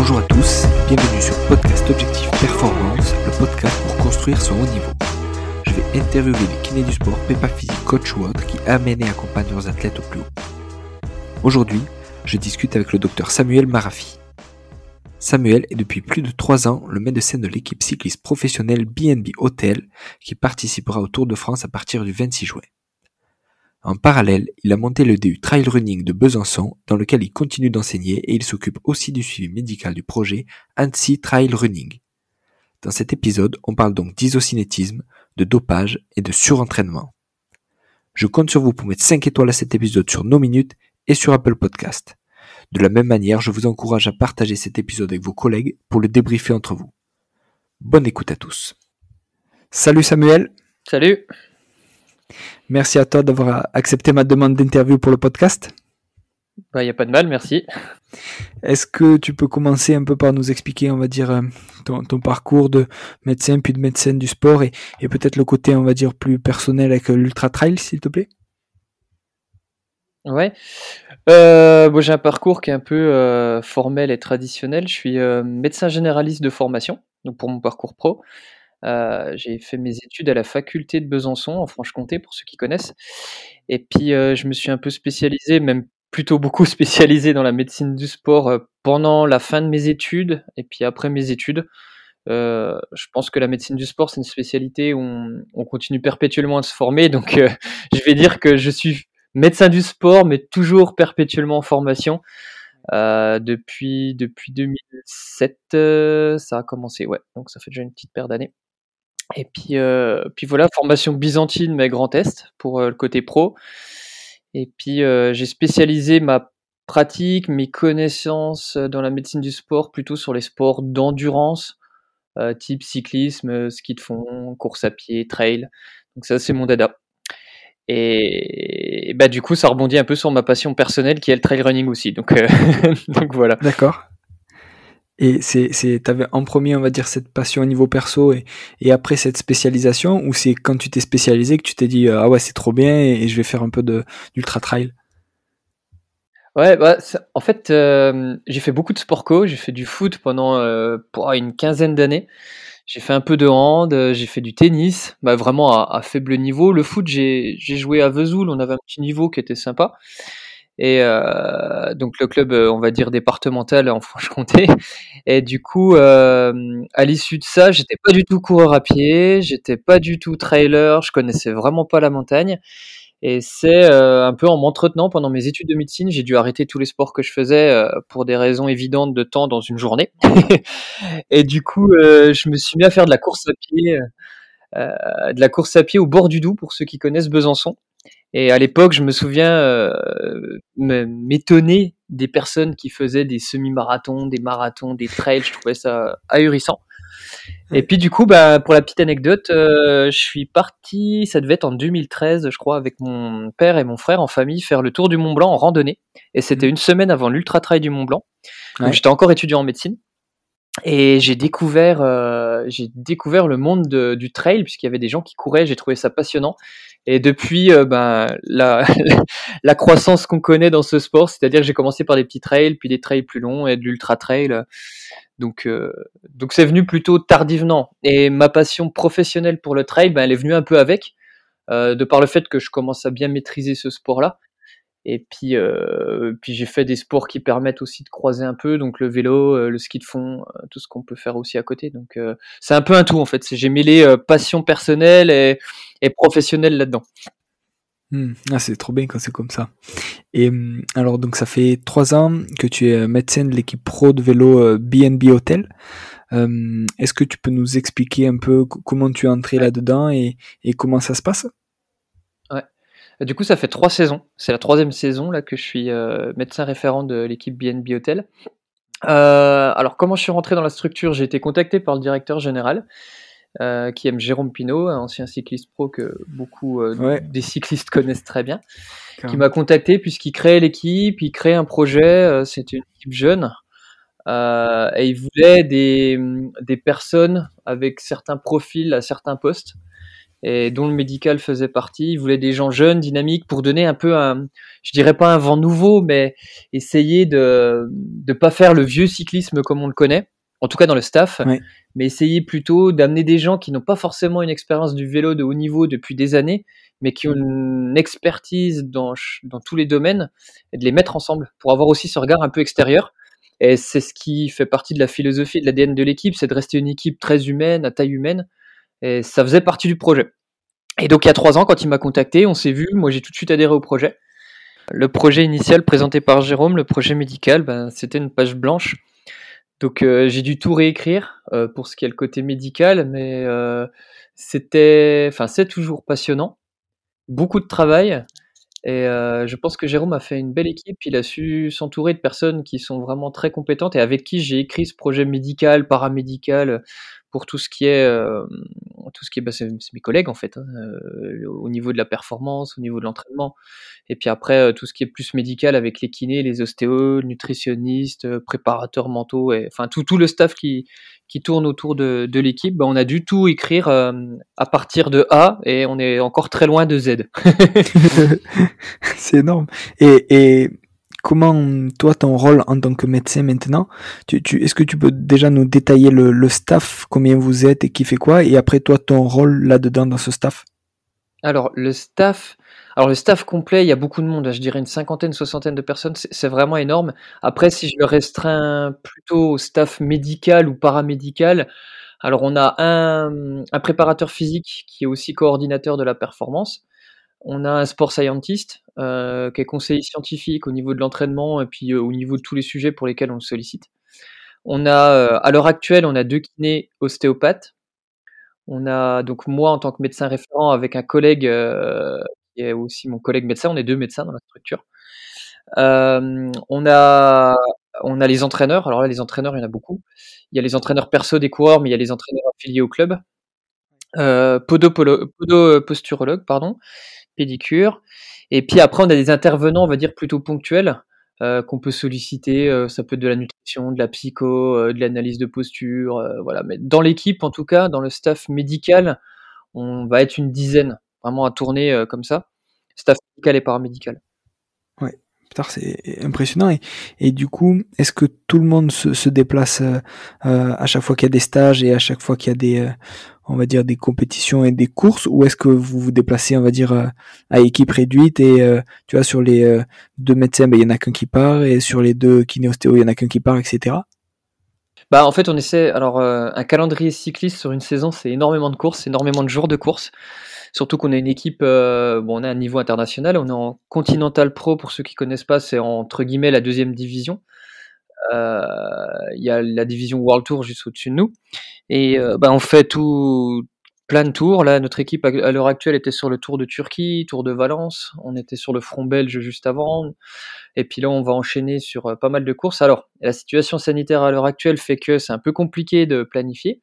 Bonjour à tous, bienvenue sur Podcast Objectif Performance, le podcast pour construire son haut niveau. Je vais interviewer les kinés du sport, prépa physique, coach ou autres qui amènent et accompagnent leurs athlètes au plus haut. Aujourd'hui, je discute avec le docteur Samuel Marafi. Samuel est depuis plus de 3 ans le médecin de l'équipe cycliste professionnelle BNB Hotel qui participera au Tour de France à partir du 26 juin. En parallèle, il a monté le DU Trail Running de Besançon, dans lequel il continue d'enseigner et il s'occupe aussi du suivi médical du projet Annecy Trail Running. Dans cet épisode, on parle donc d'isocinétisme, de dopage et de surentraînement. Je compte sur vous pour mettre 5 étoiles à cet épisode sur nos minutes et sur Apple Podcast. De la même manière, je vous encourage à partager cet épisode avec vos collègues pour le débriefer entre vous. Bonne écoute à tous. Salut Samuel. Salut. Merci à toi d'avoir accepté ma demande d'interview pour le podcast. Il bah, n'y a pas de mal, merci. Est-ce que tu peux commencer un peu par nous expliquer, on va dire, euh, ton, parcours de médecin puis de médecin du sport et, peut-être le côté, on va dire, plus personnel avec l'ultra trail, s'il te plaît? Ouais. Euh, j'ai un parcours qui est un peu euh, formel et traditionnel. Je suis médecin généraliste de formation, donc pour mon parcours pro. J'ai fait mes études à la faculté de Besançon, en Franche-Comté, pour ceux qui connaissent. Et puis, je me suis un peu spécialisé, même plutôt beaucoup spécialisé dans la médecine du sport pendant la fin de mes études et puis après mes études. je pense que la médecine du sport, c'est une spécialité où on, continue perpétuellement à se former. Donc, je vais dire que je suis médecin du sport, mais toujours perpétuellement en formation. depuis depuis 2007, ça a commencé, ouais. Donc ça fait déjà une petite paire d'années. Et puis, euh, puis voilà, formation byzantine, mais Grand Est pour euh, le côté pro. Et puis euh, j'ai spécialisé ma pratique, mes connaissances dans la médecine du sport plutôt sur les sports d'endurance, type cyclisme, ski de fond, course à pied, trail. Donc ça c'est mon dada. Et, bah du coup ça rebondit un peu sur ma passion personnelle qui est le trail running aussi. Donc, donc voilà. D'accord. Et c'est, c'est, t'avais en premier, on va dire, cette passion au niveau perso et, et après cette spécialisation, ou c'est quand tu t'es spécialisé que tu t'es dit, euh, ah ouais, c'est trop bien et, je vais faire un peu d'ultra trail? Ouais, bah, en fait, euh, j'ai fait beaucoup de sport co, j'ai fait du foot pendant euh, pour une quinzaine d'années. J'ai fait un peu de hand, j'ai fait du tennis, bah, vraiment à, à faible niveau. Le foot, j'ai, j'ai joué à Vesoul, on avait un petit niveau qui était sympa. Et euh, donc le club, euh, on va dire départemental en Franche-Comté. Et du coup, euh, à l'issue de ça, j'étais pas du tout coureur à pied, j'étais pas du tout trailer, je connaissais vraiment pas la montagne. Et c'est un peu en m'entretenant pendant mes études de médecine, j'ai dû arrêter tous les sports que je faisais pour des raisons évidentes de temps dans une journée. et du coup, je me suis mis à faire de la course à pied, de la course à pied au bord du Doubs pour ceux qui connaissent Besançon. Et à l'époque, je me souviens euh, m'étonner des personnes qui faisaient des semi-marathons, des marathons, des trails. Je trouvais ça ahurissant. Et puis du coup, bah, pour la petite anecdote, euh, je suis parti, ça devait être en 2013, je crois, avec mon père et mon frère en famille, faire le tour du Mont Blanc en randonnée. Et c'était mmh. une semaine avant l'ultra trail du Mont Blanc. Donc j'étais encore étudiant en médecine. Et j'ai découvert, euh, j'ai découvert le monde du trail puisqu'il y avait des gens qui couraient. J'ai trouvé ça passionnant. Et depuis, euh, ben, la, la croissance qu'on connaît dans ce sport, c'est-à-dire que j'ai commencé par des petits trails, puis des trails plus longs et de l'ultra trail. Donc, euh, donc c'est venu plutôt tardivement. Et ma passion professionnelle pour le trail, ben, elle est venue un peu avec, euh, de par le fait que je commence à bien maîtriser ce sport-là. Et puis, euh, puis j'ai fait des sports qui permettent aussi de croiser un peu, donc le vélo, euh, le ski de fond, euh, tout ce qu'on peut faire aussi à côté. Donc c'est un peu un tout en fait. J'ai mêlé passion personnelle et, et professionnelle là-dedans. Hmm. Ah, c'est trop bien quand c'est comme ça. Et hum, alors donc ça fait trois ans que tu es médecin de l'équipe pro de vélo BNB Hotel. Est-ce que tu peux nous expliquer un peu comment tu es entré là-dedans et, et comment ça se passe? Du coup, ça fait trois saisons. C'est la troisième saison là que je suis euh, médecin référent de l'équipe BNB Hotel. Euh, alors, comment je suis rentré dans la structure? J'ai été contacté par le directeur général, euh, qui aime Jérôme Pinault, un ancien cycliste pro que beaucoup des cyclistes connaissent très bien, qui m'a contacté puisqu'il créait l'équipe, il créait un projet. C'était une équipe jeune. et il voulait des, des personnes avec certains profils à certains postes et dont le médical faisait partie. Ils voulaient des gens jeunes, dynamiques, pour donner un peu un, je dirais pas un vent nouveau, mais essayer de de pas faire le vieux cyclisme comme on le connaît, en tout cas dans le staff, mais essayer plutôt d'amener des gens qui n'ont pas forcément une expérience du vélo de haut niveau depuis des années, mais qui ont une expertise dans dans tous les domaines, et de les mettre ensemble pour avoir aussi ce regard un peu extérieur. Et c'est ce qui fait partie de la philosophie de l'ADN de l'équipe, c'est de rester une équipe très humaine, à taille humaine, et ça faisait partie du projet. Et donc il y a trois ans, quand il m'a contacté, on s'est vu, moi j'ai tout de suite adhéré au projet. Le projet initial présenté par Jérôme, le projet médical, ben, c'était une page blanche. Donc euh, j'ai dû tout réécrire euh, pour ce qui est le côté médical, mais euh, c'était, enfin c'est toujours passionnant, beaucoup de travail, et je pense que Jérôme a fait une belle équipe. Il a su s'entourer de personnes qui sont vraiment très compétentes et avec qui j'ai écrit ce projet médical, paramédical, pour tout ce qui est tout ce qui est bah, c'est, mes collègues en fait hein, euh, au niveau de la performance au niveau de l'entraînement. Et puis après euh, tout ce qui est plus médical avec les kinés les ostéos nutritionnistes préparateurs mentaux et enfin tout tout le staff qui qui tourne autour de, de l'équipe bah, on a dû tout écrire à partir de A et on est encore très loin de Z. C'est énorme. Et, et comment toi ton rôle en tant que médecin maintenant Est-ce que tu peux déjà nous détailler le, staff, combien vous êtes et qui fait quoi, et après toi ton rôle là-dedans dans ce staff? Alors le staff, alors le staff complet, il y a beaucoup de monde, je dirais une cinquantaine, soixantaine de personnes, c'est vraiment énorme. Après, si je le restreins plutôt au staff médical ou paramédical, alors on a un préparateur physique qui est aussi coordinateur de la performance. On a un sport scientist euh, qui est conseiller scientifique au niveau de l'entraînement et puis euh, au niveau de tous les sujets pour lesquels on le sollicite. On a, euh, à l'heure actuelle, on a deux kinés ostéopathes. On a donc moi en tant que médecin référent avec un collègue qui est aussi mon collègue médecin. On est deux médecins dans la structure. on a on a les entraîneurs. Alors là, les entraîneurs, il y en a beaucoup. Il y a les entraîneurs perso des coureurs, mais il y a les entraîneurs affiliés au club. Euh, podo, posturologue, pardon pédicure. Et puis après, on a des intervenants, on va dire, plutôt ponctuels euh, qu'on peut solliciter. Euh, ça peut être de la nutrition, de la psycho, euh, de l'analyse de posture, voilà. Mais dans l'équipe, en tout cas, dans le staff médical, on va être une dizaine, vraiment à tourner comme ça. Staff médical et paramédical. Ouais, c'est impressionnant. Et, et, du coup, est-ce que tout le monde se, se déplace à chaque fois qu'il y a des stages et à chaque fois qu'il y a des on va dire des compétitions et des courses ou est-ce que vous vous déplacez on va dire euh, à équipe réduite et euh, tu vois sur les euh, deux médecins ben, il y en a qu'un qui part et sur les deux kinéostéos il y en a qu'un qui part etc bah en fait on essaie alors un calendrier cycliste sur une saison c'est énormément de courses énormément de jours de courses. Surtout qu'on a une équipe bon on a un niveau international on est en continental pro pour ceux qui connaissent pas c'est entre guillemets la deuxième division il y a la division World Tour juste au-dessus de nous. Et bah, on fait tout, plein de tours. Là, notre équipe à l'heure actuelle était sur le Tour de Turquie, Tour de Valence. On était sur le front belge juste avant. Et puis là, on va enchaîner sur pas mal de courses. Alors, la situation sanitaire à l'heure actuelle fait que c'est un peu compliqué de planifier.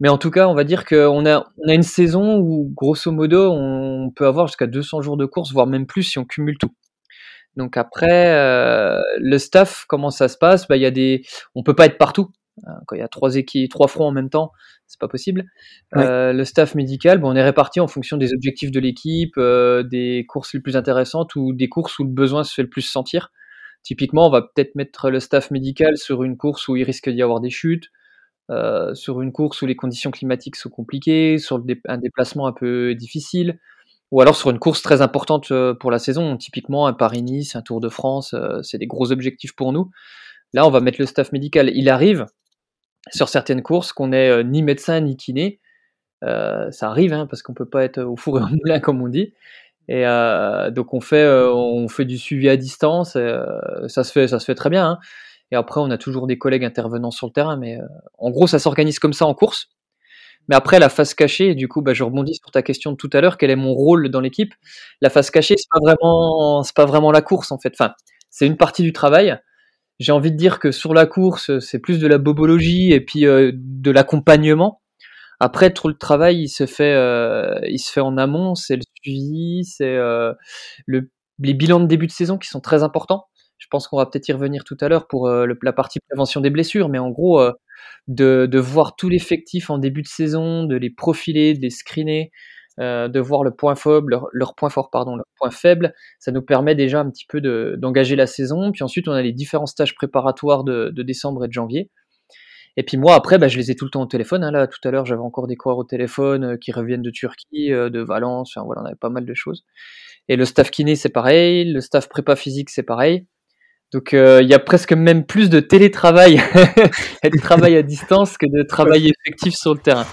Mais en tout cas, on va dire qu'on a, a une saison où, grosso modo, on peut avoir jusqu'à 200 jours de course, voire même plus si on cumule tout. Donc après, euh, le staff, comment ça se passe? Bah, y a des... On peut pas être partout. Hein, quand il y a trois équipes, trois fronts en même temps, c'est pas possible. Euh, le staff médical, bon, on est réparti en fonction des objectifs de l'équipe, euh, des courses les plus intéressantes ou des courses où le besoin se fait le plus sentir. Typiquement, on va peut-être mettre le staff médical sur une course où il risque d'y avoir des chutes, euh, sur une course où les conditions climatiques sont compliquées, sur un déplacement un peu difficile, ou alors sur une course très importante euh, pour la saison, typiquement un Paris-Nice, un Tour de France, euh, c'est des gros objectifs pour nous. Là, on va mettre le staff médical. Il arrive sur certaines courses qu'on n'est euh, ni médecin ni kiné. ça arrive, hein, parce qu'on peut pas être au four et au moulin comme on dit. Et donc on fait, on fait du suivi à distance. ça se fait, ça se fait très bien. Hein. Et après, on a toujours des collègues intervenant sur le terrain, mais en gros, ça s'organise comme ça en course. Mais après, la face cachée, du coup, bah, je rebondis sur ta question de tout à l'heure, quel est mon rôle dans l'équipe? La face cachée, c'est pas vraiment, c'est pas vraiment la course en fait. Enfin, c'est une partie du travail. J'ai envie de dire que sur la course, c'est plus de la bobologie et puis euh, de l'accompagnement. Après, tout le travail, il se fait, euh, il se fait en amont. C'est le suivi, c'est euh, le, les bilans de début de saison qui sont très importants. Je pense qu'on va peut-être y revenir tout à l'heure pour la partie prévention des blessures, mais en gros, de, de voir tout l'effectif en début de saison, de les profiler, de les screener, de voir le point faible, leur, point fort, pardon, leur point faible. Ça nous permet déjà un petit peu d'engager la saison. Puis ensuite, on a les différents stages préparatoires de, décembre et de janvier. Et puis moi, après, bah, je les ai tout le temps au téléphone. Hein. Là, tout à l'heure, j'avais encore des coureurs au téléphone qui reviennent de Turquie, de Valence. Enfin, voilà, on avait pas mal de choses. Et le staff kiné, c'est pareil. Le staff prépa physique, c'est pareil. Donc euh, il y a presque même plus de télétravail et de travail à distance que de travail effectif sur le terrain.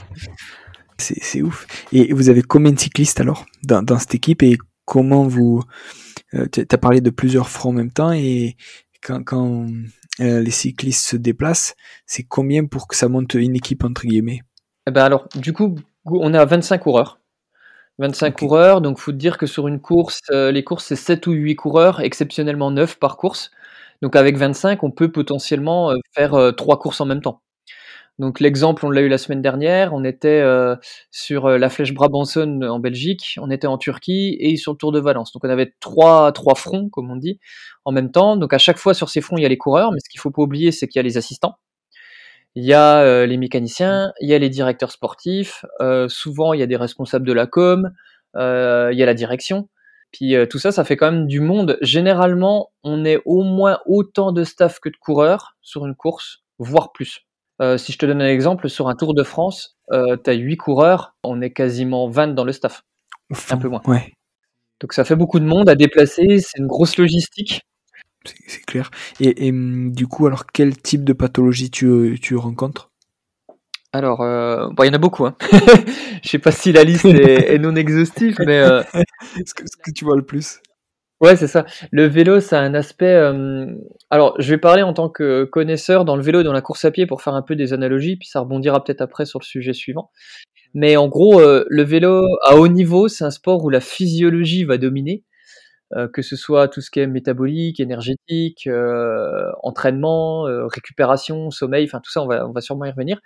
C'est ouf. Et vous avez combien de cyclistes alors dans, dans cette équipe et comment vous... Euh, tu as parlé de plusieurs fronts en même temps et quand, quand euh, les cyclistes se déplacent, c'est combien pour que ça monte une équipe entre guillemets? Eh ben alors, du coup, on est à 25 coureurs. 25 coureurs, donc faut dire que sur une course, les courses c'est 7 ou 8 coureurs, exceptionnellement 9 par course. Donc avec 25, on peut potentiellement euh, faire euh, trois courses en même temps. Donc l'exemple, on l'a eu la semaine dernière, on était euh, sur la Flèche Brabanson en Belgique, on était en Turquie et sur le Tour de Valence. Donc on avait trois, trois fronts, comme on dit, en même temps. Donc à chaque fois sur ces fronts, il y a les coureurs, mais ce qu'il faut pas oublier, c'est qu'il y a les assistants. Il y a les mécaniciens, il y a les directeurs sportifs, souvent il y a des responsables de la com, il y a la direction. Puis euh, tout ça, ça fait quand même du monde. Généralement, on est au moins autant de staff que de coureurs sur une course, voire plus. Euh, si je te donne un exemple, sur un Tour de France, euh, tu as 8 coureurs, on est quasiment 20 dans le staff. un peu moins. Ouais. Donc ça fait beaucoup de monde à déplacer, c'est une grosse logistique. C'est clair. Et, hum, du coup, alors quel type de pathologie tu, tu rencontres? Alors, euh, bon, il y en a beaucoup. Hein. Je sais pas si la liste est, non exhaustive, mais euh, ce, que, ce, que, tu vois le plus. Ouais, c'est ça. Le vélo, ça a un aspect. Euh... Alors, je vais parler en tant que connaisseur dans le vélo et dans la course à pied pour faire un peu des analogies, puis ça rebondira peut-être après sur le sujet suivant. Mais en gros, euh, le vélo à haut niveau, c'est un sport où la physiologie va dominer. Euh, que ce soit tout ce qui est métabolique, énergétique, euh, entraînement, euh, récupération, sommeil, enfin tout ça, on va, on va sûrement y revenir,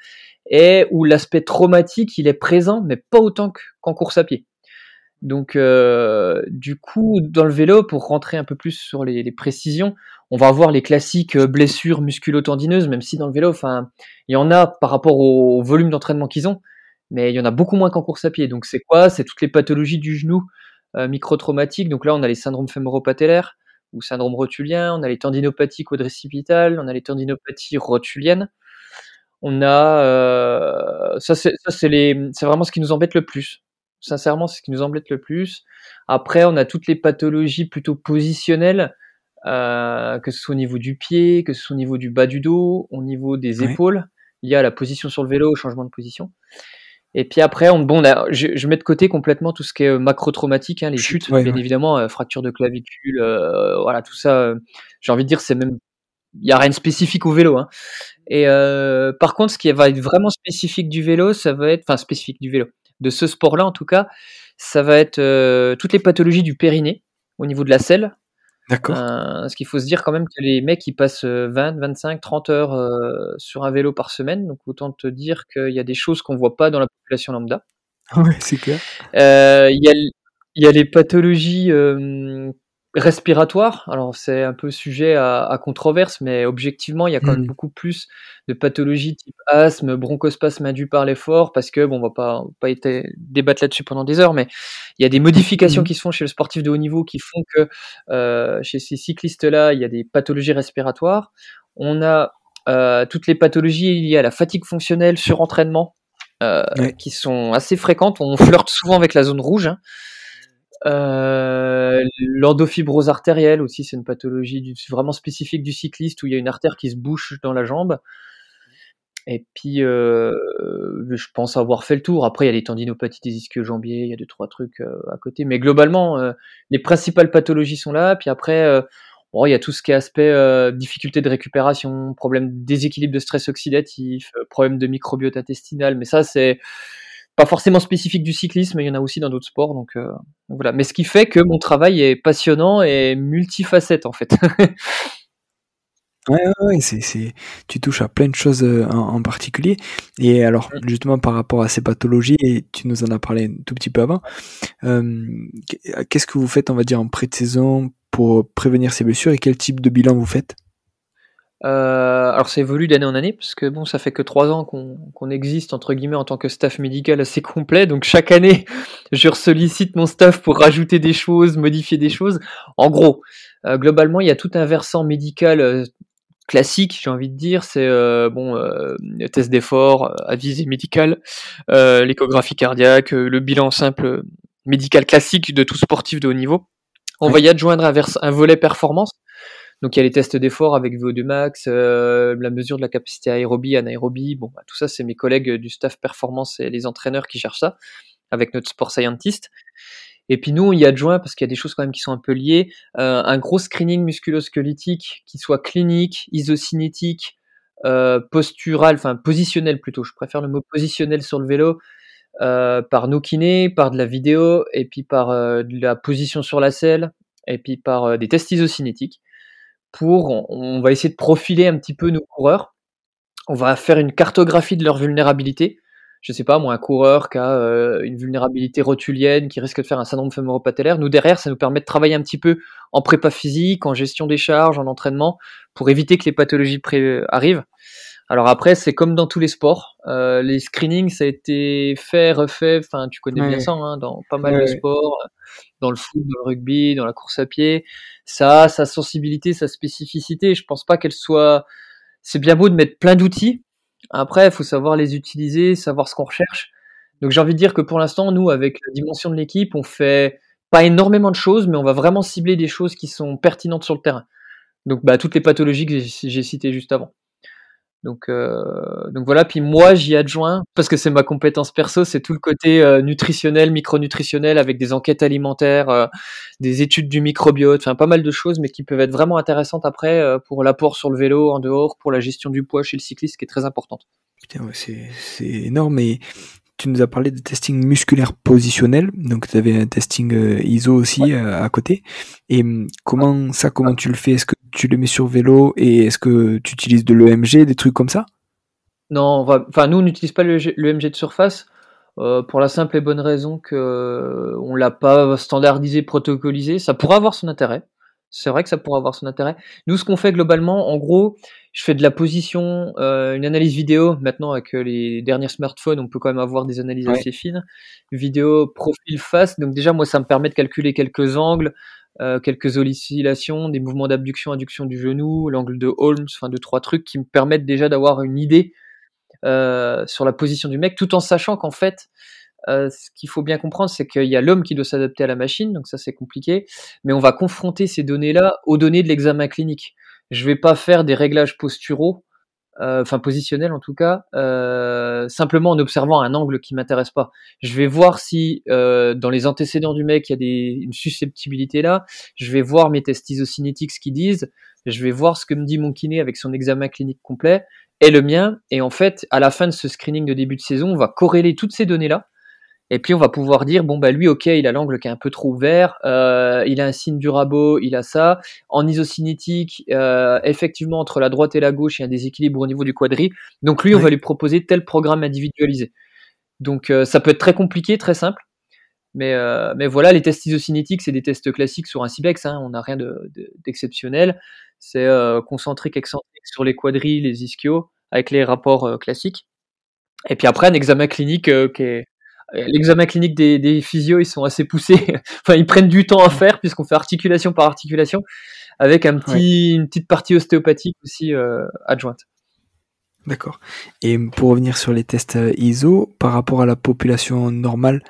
et où l'aspect traumatique, il est présent, mais pas autant qu'en course à pied. Donc, du coup, dans le vélo, pour rentrer un peu plus sur les, les précisions, on va avoir les classiques blessures musculo-tendineuses, même si dans le vélo, enfin, il y en a par rapport au volume d'entraînement qu'ils ont, mais il y en a beaucoup moins qu'en course à pied. Donc, c'est quoi? C'est toutes les pathologies du genou, microtraumatiques. Donc là, on a les syndromes fémoropatellaires ou syndrome rotulien, on a les tendinopathies quadricipitales, on a les tendinopathies rotuliennes. On a euh, ça, c'est c'est les, c'est vraiment ce qui nous embête le plus. Sincèrement, c'est ce qui nous embête le plus. Après, on a toutes les pathologies plutôt positionnelles, euh, que ce soit au niveau du pied, que ce soit au niveau du bas du dos, au niveau des épaules, il y a la position sur le vélo, au changement de position. Et puis après, on, bon, je, mets de côté complètement tout ce qui est euh, macro-traumatique, hein, les chutes, bien évidemment, euh, fracture de clavicule, euh, voilà, tout ça. J'ai envie de dire, c'est même, il y a rien de spécifique au vélo. Hein. Et par contre, ce qui va être vraiment spécifique du vélo, ça va être, enfin spécifique du vélo, de ce sport-là en tout cas, ça va être toutes les pathologies du périnée au niveau de la selle, D'accord. Euh, ce qu'il faut se dire quand même que les mecs ils passent 20, 25, 30 heures euh, sur un vélo par semaine, donc autant te dire qu'il y a des choses qu'on voit pas dans la population lambda. Ouais, c'est clair. Euh, il y, y, a, les pathologies respiratoire. Alors c'est un peu sujet à, à, controverse, mais objectivement, il y a quand même mmh. beaucoup plus de pathologies type asthme, bronchospasme induit par l'effort, parce que bon, on va pas pas été débattre là-dessus pendant des heures, mais il y a des modifications mmh. qui se font chez le sportif de haut niveau qui font que euh, chez ces cyclistes-là, il y a des pathologies respiratoires. On a euh, toutes les pathologies liées à la fatigue fonctionnelle, surentraînement, euh, qui sont assez fréquentes. On flirte souvent avec la zone rouge. Hein. Euh, L'endofibrose artérielle aussi, c'est une pathologie vraiment spécifique du cycliste où il y a une artère qui se bouche dans la jambe. Et puis, euh, je pense avoir fait le tour. Après, il y a les tendinopathies des ischio-jambiers, il y a deux trois trucs euh, à côté. Mais globalement, euh, les principales pathologies sont là. Puis après, euh, bon, il y a tout ce qui est aspect difficulté de récupération, problème déséquilibre de stress oxydatif, problème de microbiote intestinal. Mais ça, c'est pas forcément spécifique du cyclisme, il y en a aussi dans d'autres sports. Donc, euh, voilà. Mais ce qui fait que mon travail est passionnant et multifacette en fait. ouais, ouais, c'est, c'est, tu touches à plein de choses euh, en, particulier. Et alors, mm. justement, par rapport à ces pathologies, et tu nous en as parlé un tout petit peu avant, euh, qu'est-ce que vous faites, on va dire, en pré-saison pour prévenir ces blessures et quel type de bilan vous faites? Alors ça évolue d'année en année parce que bon, ça fait que trois ans qu'on existe entre guillemets en tant que staff médical assez complet. Donc chaque année, je sollicite mon staff pour rajouter des choses, modifier des choses. En gros, globalement, il y a tout un versant médical classique, j'ai envie de dire, c'est euh, bon, euh, test d'effort, euh, à visée médicale, euh, l'échographie cardiaque, le bilan simple médical classique de tout sportif de haut niveau. On va y adjoindre un, un, volet performance. Donc il y a les tests d'effort avec VO2 max, la mesure de la capacité aérobie, anaérobie. Bon, bah, tout ça, c'est mes collègues du staff performance et les entraîneurs qui cherchent ça avec notre sport scientist. Et puis nous, on y adjoint, parce qu'il y a des choses quand même qui sont un peu liées, euh, un gros screening musculosquelettique qui soit clinique, isocinétique, euh, postural, enfin positionnel plutôt, je préfère le mot positionnel sur le vélo, euh, par nos kinés, par de la vidéo, et puis par euh, de la position sur la selle, et puis par euh, des tests isocinétiques. Pour, on, va essayer de profiler un petit peu nos coureurs. On va faire une cartographie de leur vulnérabilité je sais pas, moi, un coureur qui a euh, une vulnérabilité rotulienne, qui risque de faire un syndrome fémoro-patellaire, nous derrière, ça nous permet de travailler un petit peu en prépa physique, en gestion des charges, en entraînement, pour éviter que les pathologies arrivent. Alors après, c'est comme dans tous les sports, euh, les screenings, ça a été fait, refait, enfin, tu connais bien ça, hein, dans pas mal de sports, dans le foot, dans le rugby, dans la course à pied. Ça a sa sensibilité, sa spécificité. Je pense pas qu'elle soit. C'est bien beau de mettre plein d'outils, après, il faut savoir les utiliser, savoir ce qu'on recherche. Donc j'ai envie de dire que pour l'instant, nous, avec la dimension de l'équipe, on fait pas énormément de choses, mais on va vraiment cibler des choses qui sont pertinentes sur le terrain. Donc bah, toutes les pathologies que j'ai citées juste avant. Donc, euh, donc voilà, puis moi j'y adjoins, parce que c'est ma compétence perso, c'est tout le côté euh, nutritionnel, micronutritionnel, avec des enquêtes alimentaires, euh, des études du microbiote, enfin pas mal de choses, mais qui peuvent être vraiment intéressantes après euh, pour l'apport sur le vélo, en dehors, pour la gestion du poids chez le cycliste, qui est très importante. Putain, ouais, c'est énorme, et tu nous as parlé de testing musculaire positionnel, donc tu avais un testing euh, ISO aussi euh, à côté. Et hum, comment ça, comment tu le fais? Est-ce que tu le mets sur vélo et est-ce que tu utilises de l'EMG, des trucs comme ça? Non, enfin nous on n'utilise pas l'EMG de surface euh, pour la simple et bonne raison que on l'a pas standardisé, protocolisé. Ça pourrait avoir son intérêt. C'est vrai que ça pourrait avoir son intérêt. Nous, ce qu'on fait globalement, en gros, je fais de la position, euh, une analyse vidéo. Maintenant, avec euh, les derniers smartphones, on peut quand même avoir des analyses assez fines. Vidéo, profil face. Donc déjà, moi, ça me permet de calculer quelques angles, euh, quelques oscillations, des mouvements d'abduction, adduction du genou, l'angle de Holmes, enfin de trois trucs qui me permettent déjà d'avoir une idée euh, sur la position du mec, tout en sachant qu'en fait, euh, ce qu'il faut bien comprendre, c'est qu'il y a l'homme qui doit s'adapter à la machine, donc ça c'est compliqué, mais on va confronter ces données-là aux données de l'examen clinique je vais pas faire des réglages posturaux, euh, enfin positionnels en tout cas, euh, simplement en observant un angle qui m'intéresse pas. Je vais voir si euh, dans les antécédents du mec il y a des, une susceptibilité là. Je vais voir mes tests isocinétiques ce qu'ils disent. Je vais voir ce que me dit mon kiné avec son examen clinique complet et le mien. Et en fait, à la fin de ce screening de début de saison, on va corréler toutes ces données là et puis on va pouvoir dire bon bah lui ok il a l'angle qui est un peu trop ouvert, euh, il a un signe du rabot, il a ça. En isocinétique, euh, effectivement entre la droite et la gauche il y a un déséquilibre au niveau du quadri. Donc lui on va lui proposer tel programme individualisé. Donc euh, ça peut être très compliqué, très simple. Mais, mais voilà, les tests isocinétiques, c'est des tests classiques sur un Cibex, hein, on n'a rien d'exceptionnel. De, c'est concentrique, excentrique sur les quadris, les ischios, avec les rapports classiques. Et puis après, un examen clinique qui est, L'examen clinique des, des physios, ils sont assez poussés. enfin, ils prennent du temps à faire puisqu'on fait articulation par articulation, avec un petit, une petite partie ostéopathique aussi euh, adjointe. D'accord. Et pour revenir sur les tests euh, ISO, par rapport à la population normale,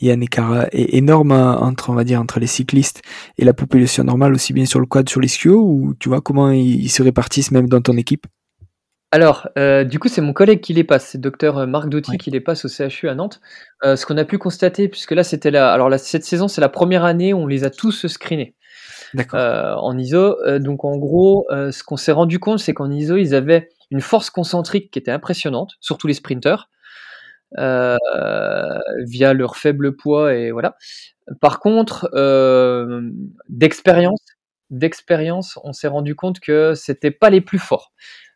il y a un écart énorme hein, entre, on va dire, entre les cyclistes et la population normale, aussi bien sur le quad, sur l'ischio, ou tu vois comment ils se répartissent même dans ton équipe? Alors, euh, du coup, c'est mon collègue qui les passe, c'est docteur euh, Marc Douty qui les passe au CHU à Nantes. Euh, ce qu'on a pu constater, puisque là, c'était la alors là, cette saison, c'est la première année où on les a tous screenés, en ISO. donc en gros, ce qu'on s'est rendu compte, c'est qu'en ISO, ils avaient une force concentrique qui était impressionnante, surtout les sprinters, via leur faible poids et voilà. Par contre, d'expérience d'expérience, on s'est rendu compte que c'était pas les plus forts.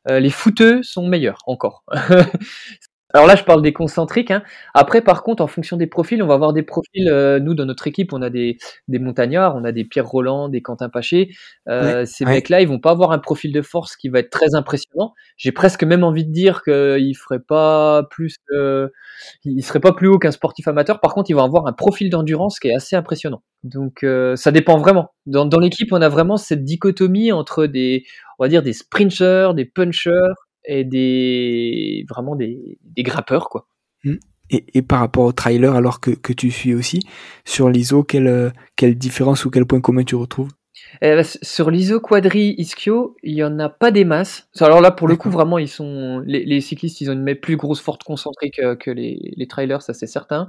Euh, les footeux sont meilleurs encore. Alors là, je parle des concentriques. Hein. Après, par contre, en fonction des profils, on va avoir des profils. Euh, nous, dans notre équipe, on a des, des montagnards, on a des Pierre Roland, des Quentin Paché. Euh, ces mecs-là, ils vont pas avoir un profil de force qui va être très impressionnant. J'ai presque même envie de dire qu'ils feraient pas plus, euh, ils seraient pas plus haut qu'un sportif amateur. Par contre, ils vont avoir un profil d'endurance qui est assez impressionnant. Donc, euh, ça dépend vraiment. Dans, dans l'équipe, on a vraiment cette dichotomie entre des, on va dire, des sprinters, des punchers et des vraiment des, des grappeurs quoi. Mmh. Et, et, par rapport au trailer, alors que, que tu suis aussi, sur l'ISO, quelle, quelle différence ou quel point commun tu retrouves? Eh ben, Sur l'ISO Quadri Ischio, il y en a pas des masses. Alors là, pour le coup, vraiment, ils sont les, les, cyclistes, ils ont une plus grosse forte concentrée que, que les, les, trailers, ça c'est certain.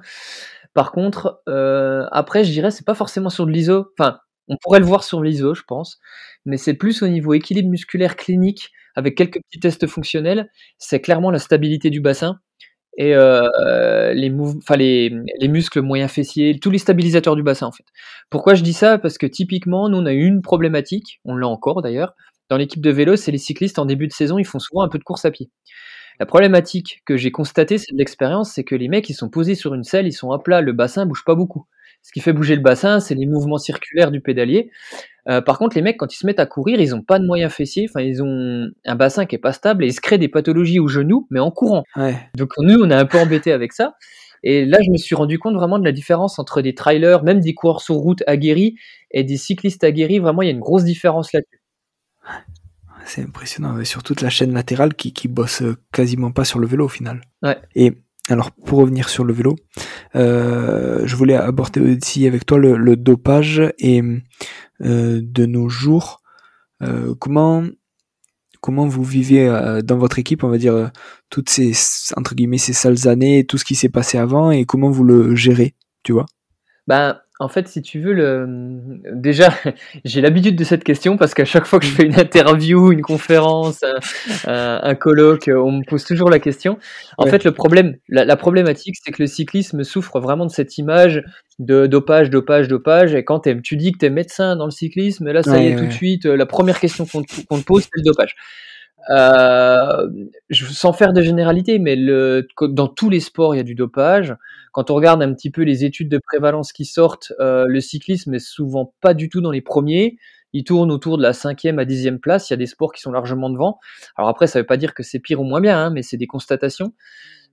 Par contre, euh, après, je dirais, c'est pas forcément sur de l'ISO. Enfin, on pourrait le voir sur l'ISO, je pense, mais c'est plus au niveau équilibre musculaire clinique avec quelques petits tests fonctionnels, c'est clairement la stabilité du bassin et euh, les, muscles moyens fessiers, tous les stabilisateurs du bassin en fait. Pourquoi je dis ça? Parce que typiquement, nous on a une problématique, on l'a encore d'ailleurs, dans l'équipe de vélo, c'est les cyclistes en début de saison, ils font souvent un peu de course à pied. La problématique que j'ai constatée, c'est l'expérience, c'est que les mecs, ils sont posés sur une selle, ils sont à plat, le bassin bouge pas beaucoup. Ce qui fait bouger le bassin, c'est les mouvements circulaires du pédalier. Euh, par contre, les mecs, quand ils se mettent à courir, ils ont pas de moyens fessiers. Enfin, ils ont un bassin qui est pas stable et ils se créent des pathologies au genou, mais en courant. Donc nous, on est un peu embêté avec ça. Et là, je me suis rendu compte vraiment de la différence entre des trailers, même des coureurs sur route aguerris, et des cyclistes aguerris. Vraiment, il y a une grosse différence là-dessus. C'est impressionnant, sur toute la chaîne latérale qui, qui bosse quasiment pas sur le vélo au final. Ouais. Et alors pour revenir sur le vélo, euh, je voulais aborder aussi avec toi le, dopage et euh, de nos jours, euh, comment comment vous vivez dans votre équipe, on va dire toutes ces entre guillemets ces sales années, tout ce qui s'est passé avant et comment vous le gérez, tu vois? Ben en fait, si tu veux, le... déjà, j'ai l'habitude de cette question parce qu'à chaque fois que je fais une interview, une conférence, un, colloque, on me pose toujours la question. En fait, le problème, la, problématique, c'est que le cyclisme souffre vraiment de cette image de dopage, dopage, dopage. Et quand tu dis que tu es médecin dans le cyclisme, là, ça y est, tout de suite, la première question qu'on te, pose, c'est le dopage. Euh, sans faire de généralité, mais le, dans tous les sports, il y a du dopage. Quand on regarde un petit peu les études de prévalence qui sortent, euh, le cyclisme est souvent pas du tout dans les premiers. Il tourne autour de la cinquième à dixième place. Il y a des sports qui sont largement devant. Alors après, ça veut pas dire que c'est pire ou moins bien, hein, mais c'est des constatations.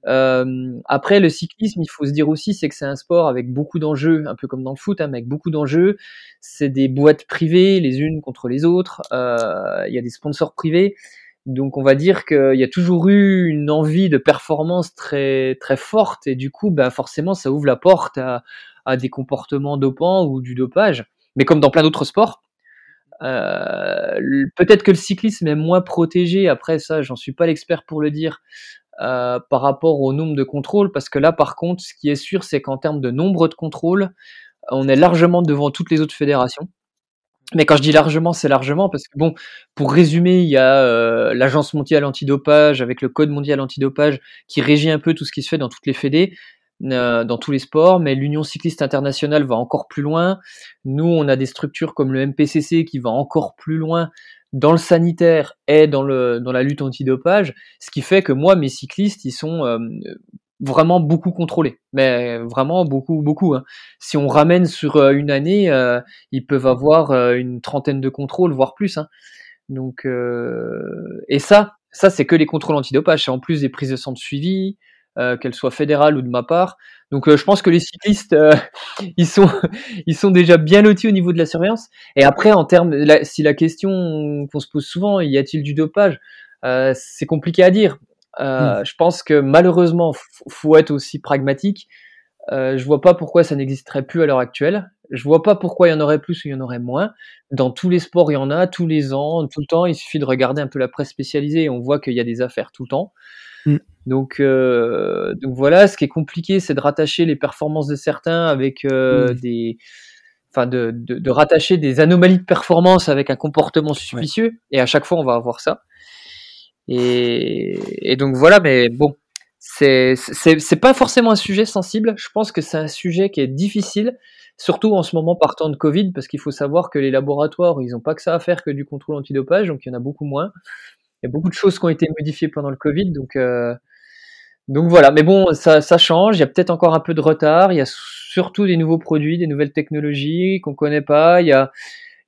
Euh, après, le cyclisme, il faut se dire aussi, c'est que c'est un sport avec beaucoup d'enjeux, un peu comme dans le foot, hein, avec beaucoup d'enjeux. C'est des boîtes privées, les unes contre les autres. Euh, il y a des sponsors privés. Donc on va dire qu'il y a toujours eu une envie de performance très très forte et du coup, ben forcément, ça ouvre la porte à, des comportements dopants ou du dopage. Mais comme dans plein d'autres sports, euh, peut-être que le cyclisme est moins protégé. Après ça, j'en suis pas l'expert pour le dire. Euh, par rapport au nombre de contrôles, parce que là, par contre, ce qui est sûr, c'est qu'en termes de nombre de contrôles, on est largement devant toutes les autres fédérations. Mais quand je dis largement, c'est largement parce que bon, pour résumer, il y a euh, l'agence mondiale antidopage avec le code mondial antidopage qui régit un peu tout ce qui se fait dans toutes les fédés, euh, dans tous les sports. Mais l'Union cycliste internationale va encore plus loin. Nous, on a des structures comme le MPCC qui va encore plus loin dans le sanitaire et dans le dans la lutte antidopage, ce qui fait que moi, mes cyclistes, ils sont euh, vraiment beaucoup contrôlé, mais vraiment beaucoup, beaucoup. Hein. Si on ramène sur euh, une année, euh, ils peuvent avoir euh, une trentaine de contrôles, voire plus. Hein. Donc, et ça, ça c'est que les contrôles antidopage, c'est en plus des prises de sang de suivi, qu'elles soient fédérales ou de ma part. Donc, je pense que les cyclistes, ils sont, ils sont déjà bien lotis au niveau de la surveillance. Et après, en termes, si la question qu'on se pose souvent, y a-t-il du dopage? C'est compliqué à dire. Euh, hmm. Je pense que malheureusement, faut être aussi pragmatique. Euh, je vois pas pourquoi ça n'existerait plus à l'heure actuelle. Je vois pas pourquoi il y en aurait plus ou il y en aurait moins. Dans tous les sports, il y en a tous les ans, tout le temps. Il suffit de regarder un peu la presse spécialisée et on voit qu'il y a des affaires tout le temps. Hmm. Donc, euh, donc voilà, ce qui est compliqué, c'est de rattacher les performances de certains avec euh, hmm. des, enfin de, de, de, rattacher des anomalies de performance avec un comportement suspicieux. Et à chaque fois, on va avoir ça. Et, donc voilà, mais bon, c'est pas forcément un sujet sensible. Je pense que c'est un sujet qui est difficile, surtout en ce moment partant de Covid, parce qu'il faut savoir que les laboratoires, ils n'ont pas que ça à faire que du contrôle antidopage, donc il y en a beaucoup moins. Il y a beaucoup de choses qui ont été modifiées pendant le Covid, donc euh, Donc voilà, mais bon, ça, ça change. Il y a peut-être encore un peu de retard. Il y a surtout des nouveaux produits, des nouvelles technologies qu'on connaît pas. Il y a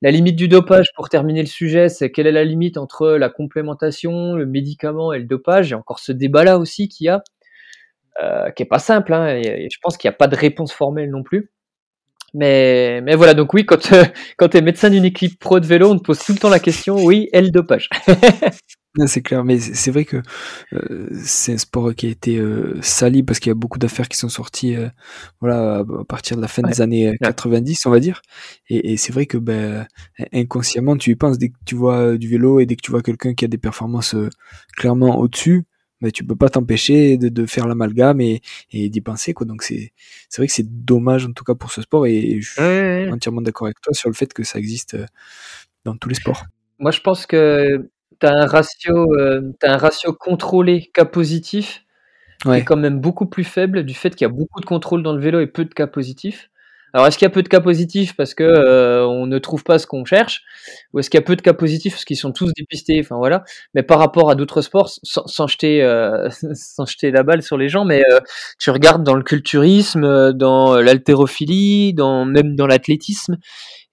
la limite du dopage. Pour terminer le sujet, c'est quelle est la limite entre la complémentation, le médicament et le dopage? Il y a encore ce débat-là aussi qu'il y a, euh, qui est pas simple. Hein, et, je pense qu'il n'y a pas de réponse formelle non plus. Mais, mais voilà, donc oui, quand, euh, quand tu es médecin d'une équipe pro de vélo, on te pose tout le temps la question, oui, et le dopage? C'est clair, mais c'est vrai que euh, c'est un sport qui a été euh, sali parce qu'il y a beaucoup d'affaires qui sont sorties euh, voilà, à partir de la fin des années 90, on va dire. Et, et c'est vrai que ben, inconsciemment, tu y penses dès que tu vois du vélo et dès que tu vois quelqu'un qui a des performances clairement au-dessus, ben, tu peux pas t'empêcher de, de, faire l'amalgame et, et d'y penser. Quoi. Donc c'est vrai que c'est dommage en tout cas pour ce sport et je suis entièrement d'accord avec toi sur le fait que ça existe dans tous les sports. Moi, je pense que tu as un ratio, euh, un ratio contrôlé cas positif qui est quand même beaucoup plus faible du fait qu'il y a beaucoup de contrôle dans le vélo et peu de cas positifs. Alors est-ce qu'il y a peu de cas positifs parce que euh, on ne trouve pas ce qu'on cherche, ou est-ce qu'il y a peu de cas positifs parce qu'ils sont tous dépistés Enfin voilà. Mais par rapport à d'autres sports, sans, sans jeter euh, sans jeter la balle sur les gens, mais euh, tu regardes dans le culturisme, dans l'haltérophilie, dans même dans l'athlétisme,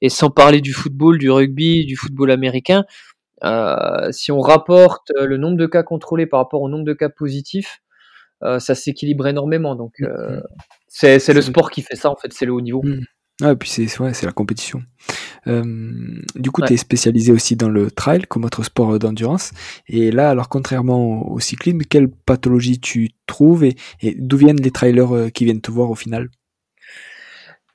et sans parler du football, du rugby, du football américain, euh, si on rapporte euh, le nombre de cas contrôlés par rapport au nombre de cas positifs, euh, ça s'équilibre énormément. Donc, mm, mm. c'est le sport qui fait ça, en fait, c'est le haut niveau. Mm. Ah, et puis c'est ouais, la compétition. du coup, tu es spécialisé aussi dans le trail comme autre sport d'endurance. Et là, alors contrairement au, cyclisme, quelle pathologie tu trouves et, et d'où viennent les trailers qui viennent te voir au final?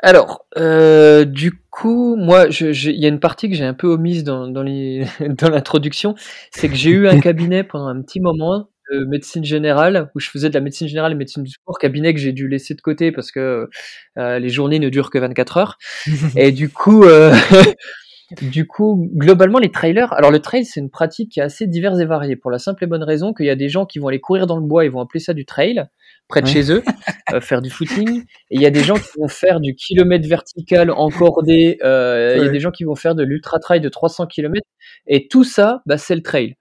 Alors, euh, du coup, moi, il y a une partie que j'ai un peu omise dans, dans l'introduction, c'est que j'ai eu un cabinet pendant un petit moment de médecine générale, où je faisais de la médecine générale et médecine du sport, cabinet que j'ai dû laisser de côté parce que euh, les journées ne durent que 24 heures. et du coup, euh, du coup, globalement, les trailers. Alors, le trail, c'est une pratique qui est assez diverse et variée, pour la simple et bonne raison qu'il y a des gens qui vont aller courir dans le bois, ils vont appeler ça du trail près de chez eux, euh, faire du footing. Et il y a des gens qui vont faire du kilomètre vertical encordé. Euh, il y a des gens qui vont faire de l'ultra trail de 300 km. Et tout ça, bah, c'est le trail.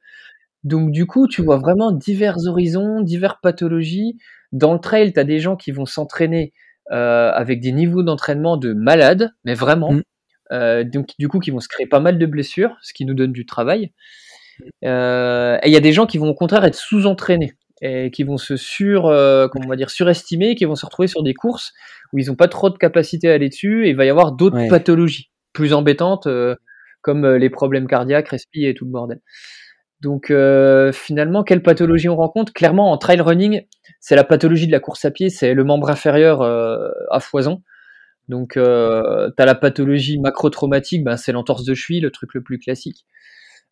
Donc du coup, tu vois vraiment divers horizons, diverses pathologies. Dans le trail, tu as des gens qui vont s'entraîner euh, avec des niveaux d'entraînement de malades, mais vraiment. Mm. Euh, donc du coup, qui vont se créer pas mal de blessures, ce qui nous donne du travail. Euh, et il y a des gens qui vont au contraire être sous-entraînés et qui vont se sur, euh, comment on va dire, surestimer, qui vont se retrouver sur des courses où ils n'ont pas trop de capacité à aller dessus, et il va y avoir d'autres pathologies plus embêtantes, euh, comme euh, les problèmes cardiaques, respi et tout le bordel. Donc finalement, quelle pathologie on rencontre? Clairement, en trail running, c'est la pathologie de la course à pied, c'est le membre inférieur à foison. Donc, tu as la pathologie macrotraumatique, ben, c'est l'entorse de cheville, le truc le plus classique.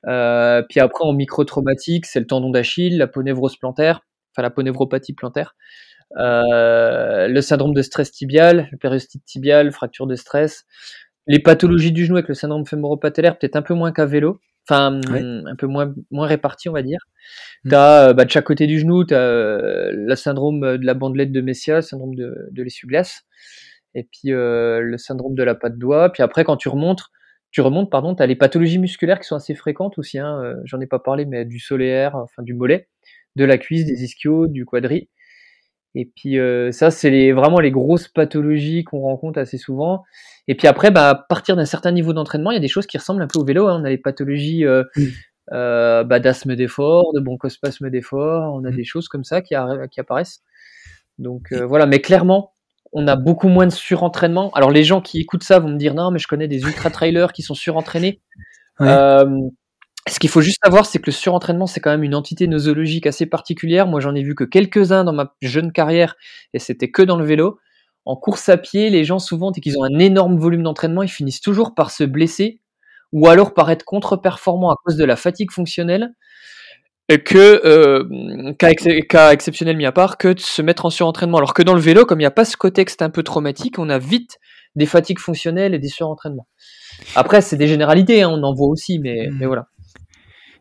Euh, puis après, en microtraumatique, c'est le tendon d'Achille, la ponévrose plantaire, enfin la ponévropathie plantaire, euh, le syndrome de stress tibial, le périostite tibial, fracture de stress, les pathologies du genou avec le syndrome fémoropatellaire, peut-être un peu moins qu'à vélo, enfin un peu moins moins réparti, on va dire. Mm. Tu as bah, de chaque côté du genou, tu as le syndrome de la bandelette de Messia, le syndrome de, de l'essuie-glace, et puis euh, le syndrome de la patte doigt. Puis après, quand tu remontes, tu remontes, pardon, tu as les pathologies musculaires qui sont assez fréquentes aussi, hein, euh, j'en ai pas parlé, mais du solaire, enfin du mollet, de la cuisse, des ischios, du quadri. Et puis euh, ça, c'est les, vraiment les grosses pathologies qu'on rencontre assez souvent. Et puis après, bah, à partir d'un certain niveau d'entraînement, il y a des choses qui ressemblent un peu au vélo. Hein. On a les pathologies euh, bah, d'asthme d'effort, de bronchospasme d'effort, on a des choses comme ça qui, qui apparaissent. Donc voilà, mais clairement, on a beaucoup moins de surentraînement. Alors les gens qui écoutent ça vont me dire non, mais je connais des ultra trailers qui sont surentraînés. Euh, ce qu'il faut juste savoir, c'est que le surentraînement, c'est quand même une entité nosologique assez particulière. Moi, j'en ai vu que quelques-uns dans ma jeune carrière, et c'était que dans le vélo. En course à pied, les gens, souvent, dès qu'ils ont un énorme volume d'entraînement, ils finissent toujours par se blesser ou alors par être contre-performants à cause de la fatigue fonctionnelle que euh, cas, exceptionnel mis à part que de se mettre en surentraînement. Alors que dans le vélo comme il n'y a pas ce contexte un peu traumatique on a vite des fatigues fonctionnelles et des surentraînements. Après c'est des généralités hein, on en voit aussi mais, mmh. mais voilà.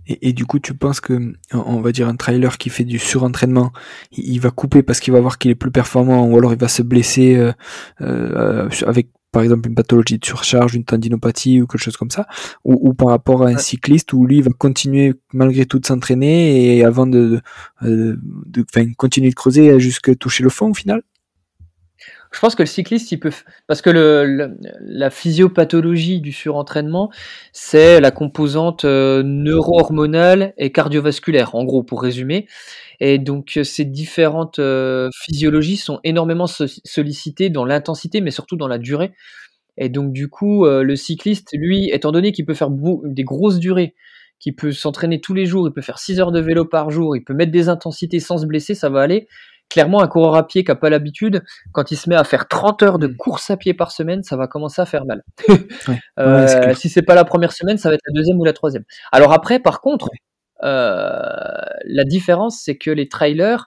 Et, et, du coup, tu penses que, on va dire, un trailer qui fait du surentraînement, il, va couper parce qu'il va voir qu'il est plus performant, ou alors il va se blesser euh, euh, avec par exemple une pathologie de surcharge, une tendinopathie ou quelque chose comme ça, ou, par rapport à un cycliste où lui va continuer malgré tout de s'entraîner et avant de, de, de, continuer de creuser jusqu'à toucher le fond au final? Je pense que le cycliste, il peut, parce que la physiopathologie du surentraînement, c'est la composante euh, neuro-hormonale et cardiovasculaire, en gros, pour résumer. Et donc, euh, ces différentes euh, physiologies sont énormément sollicitées dans l'intensité, mais surtout dans la durée. Et donc, du coup, le cycliste, lui, étant donné qu'il peut faire des grosses durées, qu'il peut s'entraîner tous les jours, il peut faire 6 heures de vélo par jour, il peut mettre des intensités sans se blesser, ça va aller clairement, un coureur à pied qui n'a pas l'habitude, quand il se met à faire 30 heures de mm. course à pied par semaine, ça va commencer à faire mal. euh, si c'est pas la première semaine, ça va être la deuxième ou la troisième. Alors après, par contre, euh, la différence, c'est que les trailers,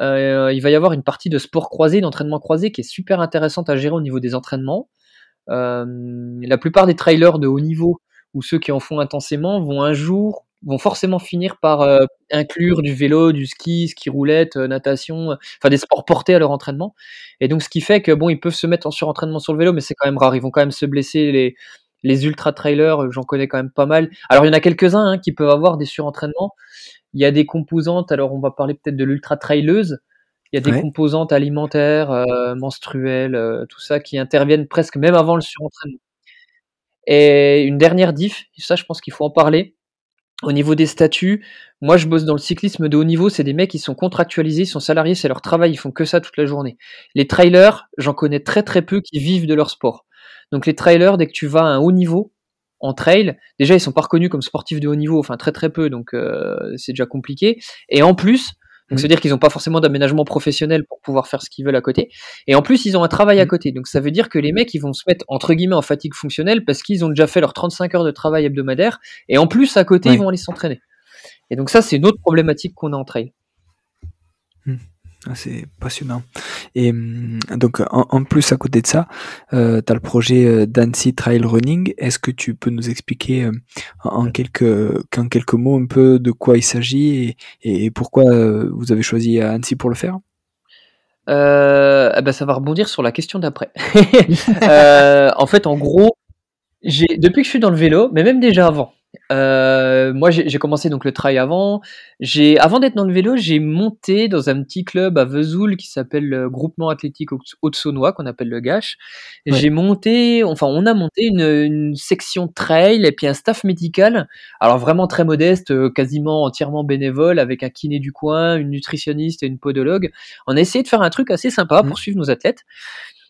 euh, il va y avoir une partie de sport croisé, d'entraînement croisé, qui est super intéressante à gérer au niveau des entraînements. Euh, la plupart des trailers de haut niveau ou ceux qui en font intensément vont un jour vont forcément finir par euh, inclure du vélo, du ski, ski roulette, euh, natation, euh, enfin des sports portés à leur entraînement. Et donc ce qui fait que bon, ils peuvent se mettre en surentraînement sur le vélo, mais c'est quand même rare. Ils vont quand même se blesser. Les, les ultra trailers, j'en connais quand même pas mal. Alors il y en a quelques-uns hein, qui peuvent avoir des surentraînements. Il y a des composantes. Alors on va parler peut-être de l'ultra traileuse. Il y a des composantes alimentaires, menstruelles, tout ça qui interviennent presque même avant le surentraînement. Et une dernière diff, ça je pense qu'il faut en parler au niveau des statuts, moi je bosse dans le cyclisme de haut niveau, c'est des mecs qui sont contractualisés, ils sont salariés, c'est leur travail, ils font que ça toute la journée. Les trailers, j'en connais très très peu qui vivent de leur sport. Donc les trailers, dès que tu vas à un haut niveau en trail, déjà ils sont pas reconnus comme sportifs de haut niveau, enfin très très peu, donc euh, c'est déjà compliqué. Et en plus, donc, ça veut dire qu'ils n'ont pas forcément d'aménagement professionnel pour pouvoir faire ce qu'ils veulent à côté. Et en plus, ils ont un travail à mmh. côté. Donc, ça veut dire que les mecs, ils vont se mettre, entre guillemets, en fatigue fonctionnelle parce qu'ils ont déjà fait leurs 35 heures de travail hebdomadaire. Et en plus, à côté, ils vont aller s'entraîner. Et donc, ça, c'est une autre problématique qu'on a en trail. Ah, c'est passionnant. Et hum, donc, en, plus, à côté de ça, euh, tu as le projet euh, d'Annecy Trail Running. Est-ce que tu peux nous expliquer euh, en, quelques, en quelques mots un peu de quoi il s'agit et, pourquoi vous avez choisi Annecy pour le faire? Eh ben, Ça va rebondir sur la question d'après. en fait, en gros, depuis que je suis dans le vélo, mais même déjà avant, euh, moi, j'ai commencé donc le trail avant. J'ai, avant d'être dans le vélo, j'ai monté dans un petit club à Vesoul qui s'appelle le Groupement Athlétique Haute-Saunois, qu'on appelle le GACH. J'ai monté, enfin, on a monté une, une, section trail et puis un staff médical. Alors vraiment très modeste, euh, quasiment entièrement bénévole, avec un kiné du coin, une nutritionniste et une podologue. On a essayé de faire un truc assez sympa pour mmh. suivre nos athlètes.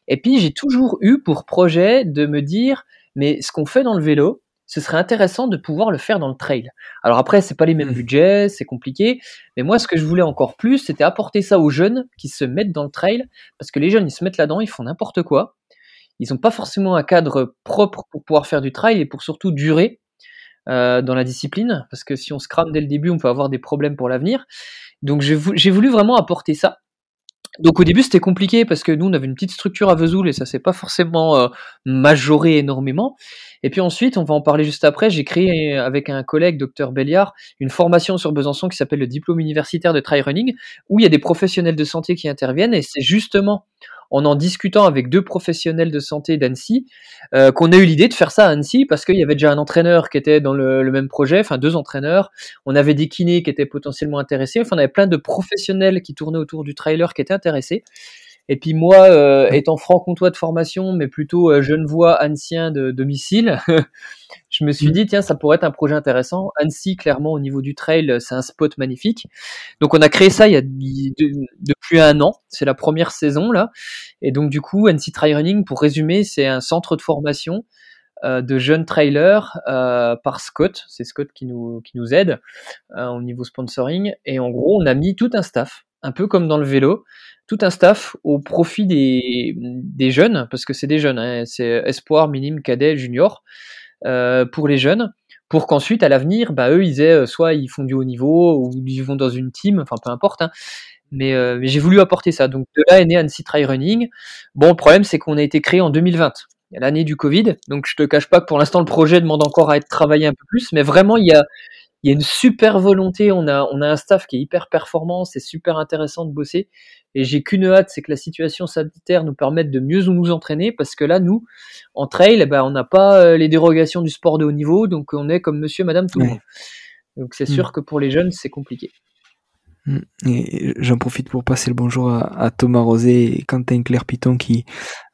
Et puis j'ai toujours eu pour projet de me dire, mais ce qu'on fait dans le vélo, ce serait intéressant de pouvoir le faire dans le trail. Alors après, c'est pas les mêmes mmh. budgets, c'est compliqué, mais moi, ce que je voulais encore plus, c'était apporter ça aux jeunes qui se mettent dans le trail, parce que les jeunes, ils se mettent là-dedans, ils font n'importe quoi. Ils n'ont pas forcément un cadre propre pour pouvoir faire du trail et pour surtout durer euh, dans la discipline, parce que si on se crame dès le début, on peut avoir des problèmes pour l'avenir. Donc j'ai voulu vraiment apporter ça. Donc au début c'était compliqué parce que nous on avait une petite structure à Vesoul et ça s'est pas forcément euh, majoré énormément. Et puis ensuite, on va en parler juste après, j'ai créé avec un collègue, docteur Belliard, une formation sur Besançon qui s'appelle le diplôme universitaire de trail running, où il y a des professionnels de santé qui interviennent et c'est justement en en discutant avec deux professionnels de santé d'Annecy, euh, qu'on a eu l'idée de faire ça à Annecy parce qu'il y avait déjà un entraîneur qui était dans le, même projet, enfin deux entraîneurs. On avait des kinés qui étaient potentiellement intéressés. Enfin, on avait plein de professionnels qui tournaient autour du trailer qui étaient intéressés. Et puis moi, euh, étant franc-comtois de formation, mais plutôt euh, genevois ancien de domicile, je me suis mm. dit tiens, ça pourrait être un projet intéressant. Annecy, clairement, au niveau du trail, c'est un spot magnifique. Donc on a créé ça il y a depuis un an. C'est la première saison là. Et donc du coup, Annecy Trail Running, pour résumer, c'est un centre de formation euh, de jeunes trailers euh, par Scott. C'est Scott qui nous, qui nous aide euh, au niveau sponsoring. Et en gros, on a mis tout un staff, un peu comme dans le vélo tout un staff au profit des, des jeunes, parce que c'est des jeunes, hein, c'est espoir, minime, cadet, junior, pour les jeunes, pour qu'ensuite, à l'avenir, bah, eux, ils aient, euh, soit ils font du haut niveau, ou ils vont dans une team, enfin peu importe, hein, mais, euh, mais j'ai voulu apporter ça. Donc de là est né Annecy Try Running. Bon, le problème, c'est qu'on a été créé en 2020 l'année du Covid. Donc je te cache pas que pour l'instant le projet demande encore à être travaillé un peu plus, mais vraiment il y a une super volonté. On a un staff qui est hyper performant. C'est super intéressant de bosser Et j'ai qu'une hâte, c'est que la situation sanitaire nous permette de mieux nous entraîner, parce que là, nous, en trail, eh ben, on n'a pas euh, les dérogations du sport de haut niveau, donc on est comme monsieur, madame, tout le monde. Donc c'est sûr mm. que pour les jeunes, c'est compliqué. Mm. Et j'en profite pour passer le bonjour à, Thomas Rosé et Quentin Claire Piton qui,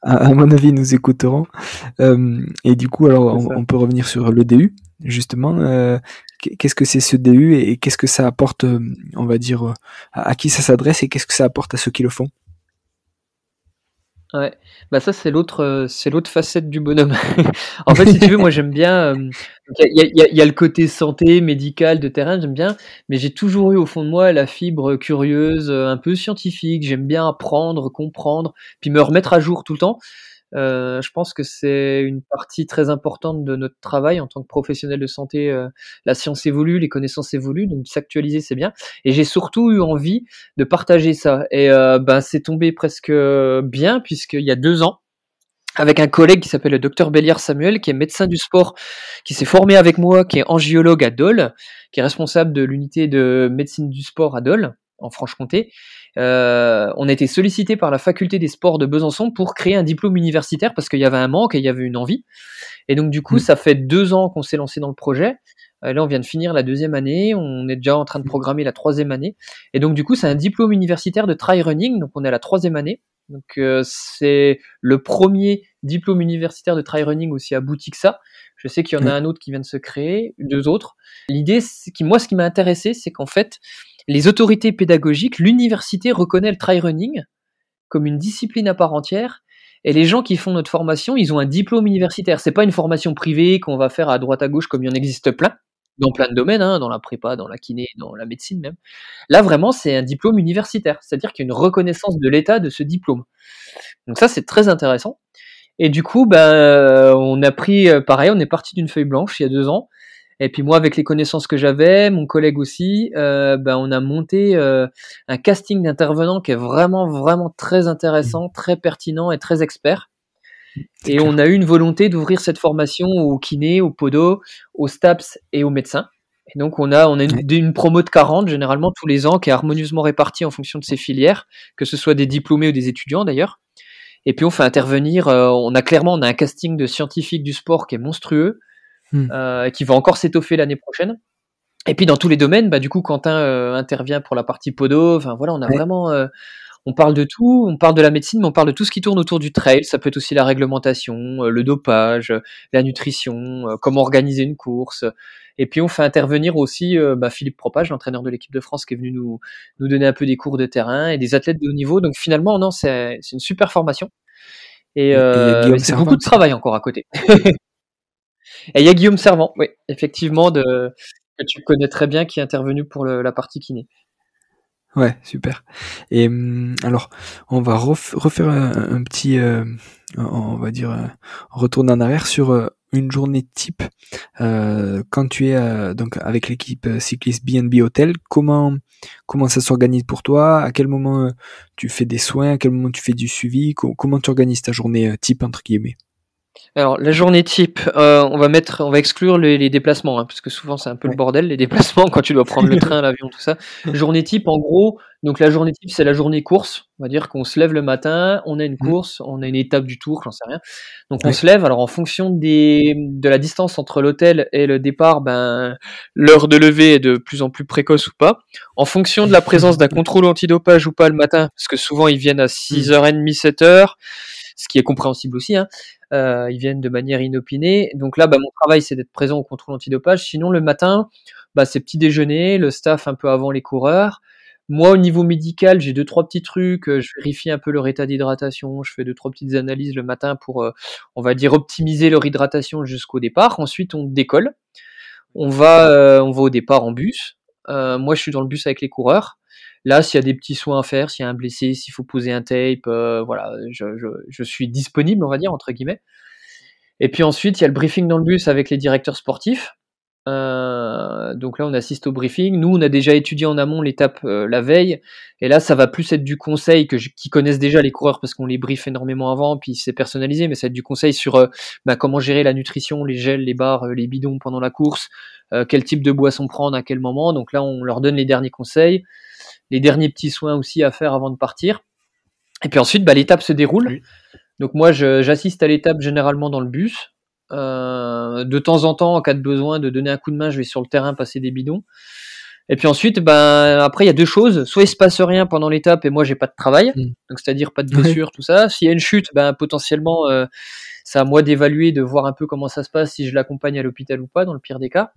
à, mon avis, nous écouteront. Euh, et du coup, alors, on, peut revenir sur le DU, justement. Euh, qu'est-ce que c'est ce DU et qu'est-ce que ça apporte, euh, on va dire, à, qui ça s'adresse et qu'est-ce que ça apporte à ceux qui le font? Ouais, bah ça c'est l'autre, facette du bonhomme. en fait, si tu veux, moi j'aime bien. Il y, a, le côté santé, médical, de terrain, j'aime bien, mais j'ai toujours eu au fond de moi la fibre curieuse, un peu scientifique. J'aime bien apprendre, comprendre, puis me remettre à jour tout le temps. Euh, je pense que c'est une partie très importante de notre travail en tant que professionnel de santé. Euh, la science évolue, les connaissances évoluent, donc s'actualiser c'est bien. Et j'ai surtout eu envie de partager ça. Et euh, ben c'est tombé presque bien puisqu'il y a deux ans, avec un collègue qui s'appelle le docteur Béliard Samuel, qui est médecin du sport, qui s'est formé avec moi, qui est angiologue à Dole, qui est responsable de l'unité de médecine du sport à Dole, en Franche-Comté, euh, on a été sollicité par la faculté des sports de Besançon pour créer un diplôme universitaire parce qu'il y avait un manque et il y avait une envie. Et donc du coup, mm. ça fait deux ans qu'on s'est lancé dans le projet. Euh, là, on vient de finir la deuxième année, on est déjà en train de programmer la troisième année. Et donc du coup, c'est un diplôme universitaire de trail running, donc on est à la troisième année. Donc euh, c'est le premier diplôme universitaire de trail running aussi abouti que ça. Je sais qu'il y en a un autre qui vient de se créer, deux autres. L'idée, qui moi, ce qui m'a intéressé, c'est qu'en fait, les autorités pédagogiques, l'université reconnaît le trail running comme une discipline à part entière. Et les gens qui font notre formation, ils ont un diplôme universitaire. C'est pas une formation privée qu'on va faire à droite à gauche comme il y en existe plein dans plein de domaines, hein, dans la prépa, dans la kiné, dans la médecine même. Là, vraiment, c'est un diplôme universitaire, c'est-à-dire qu'il y a une reconnaissance de l'État de ce diplôme. Donc ça, c'est très intéressant. Et du coup, ben, on a pris, euh, pareil, on est parti d'une feuille blanche il y a deux ans, et puis moi, avec les connaissances que j'avais, mon collègue aussi, euh, ben, on a monté euh, un casting d'intervenants qui est vraiment, vraiment très intéressant, très pertinent et très expert. Et on a eu une volonté d'ouvrir cette formation aux kinés, aux podos, aux STAPS et aux médecins. Et donc on a, on a une, promo de 40 généralement tous les ans qui est harmonieusement répartie en fonction de ces filières, que ce soit des diplômés ou des étudiants d'ailleurs. Et puis on fait intervenir, euh, on a clairement on a un casting de scientifiques du sport qui est monstrueux. Hmm. Euh, qui va encore s'étoffer l'année prochaine. Et puis dans tous les domaines, bah, du coup, Quentin euh, intervient pour la partie podo. Enfin voilà, on a vraiment, euh, on parle de tout. On parle de la médecine, mais on parle de tout ce qui tourne autour du trail. Ça peut être aussi la réglementation, le dopage, la nutrition, comment organiser une course. Et puis on fait intervenir aussi bah, Philippe Propage, l'entraîneur de l'équipe de France, qui est venu nous, nous donner un peu des cours de terrain et des athlètes de haut niveau. Donc finalement, non, c'est une super formation. Et, et c'est beaucoup de travail encore à côté. Et il y a Guillaume Servant, oui, effectivement, de, que tu connais très bien, qui est intervenu pour la partie kiné. Ouais, super. Et hum, alors, on va refaire un, petit, euh, on va dire, euh, retourner en arrière sur euh, une journée type quand tu es donc avec l'équipe cycliste BNB Hotel. Comment comment ça s'organise pour toi? À quel moment tu fais des soins? À quel moment tu fais du suivi? Comment tu organises ta journée type entre guillemets? Alors la journée type, euh, on va mettre, on va exclure les, déplacements, hein, parce que souvent c'est un peu le bordel les déplacements quand tu dois prendre le train, l'avion, tout ça. Journée type, en gros, donc la journée type c'est la journée course. On va dire qu'on se lève le matin, on a une mmh. course, on a une étape du tour, j'en sais rien. Donc on se lève. Alors en fonction des, de la distance entre l'hôtel et le départ, ben l'heure de lever est de plus en plus précoce ou pas. En fonction de la présence d'un contrôle antidopage ou pas le matin, parce que souvent ils viennent à 6h30, mmh. 7h ce qui est compréhensible aussi. Hein. Euh, ils viennent de manière inopinée. Donc là, bah, mon travail, c'est d'être présent au contrôle antidopage. Sinon, le matin, bah, c'est petit déjeuner, le staff un peu avant les coureurs. Moi, au niveau médical, j'ai deux trois petits trucs. Euh, je vérifie un peu leur état d'hydratation. Je fais deux trois petites analyses le matin pour, euh, on va dire, optimiser leur hydratation jusqu'au départ. Ensuite, on décolle. On va, on va au départ en bus. moi, je suis dans le bus avec les coureurs. Là, s'il y a des petits soins à faire, s'il y a un blessé, s'il faut poser un tape, euh, voilà, je, suis disponible, on va dire, entre guillemets. Et puis ensuite, il y a le briefing dans le bus avec les directeurs sportifs. Euh, donc là, on assiste au briefing. Nous, on a déjà étudié en amont l'étape euh, la veille. Et là, ça va plus être du conseil qui connaissent déjà les coureurs parce qu'on les briefe énormément avant, puis c'est personnalisé, mais ça va être du conseil sur bah, comment gérer la nutrition, les gels, les barres, les bidons pendant la course, quel type de boisson prendre à quel moment. Donc là, on leur donne les derniers conseils les derniers petits soins aussi à faire avant de partir. Et puis ensuite, bah, l'étape se déroule. Donc moi, j'assiste à l'étape généralement dans le bus. Euh, de temps en temps, en cas de besoin de donner un coup de main, je vais sur le terrain passer des bidons. Et puis ensuite, ben après il y a deux choses. Soit il se passe rien pendant l'étape et moi j'ai pas de travail, mm. donc c'est-à-dire pas de blessure, tout ça. S'il y a une chute, ben potentiellement euh, c'est à moi d'évaluer, de voir un peu comment ça se passe, si je l'accompagne à l'hôpital ou pas, dans le pire des cas.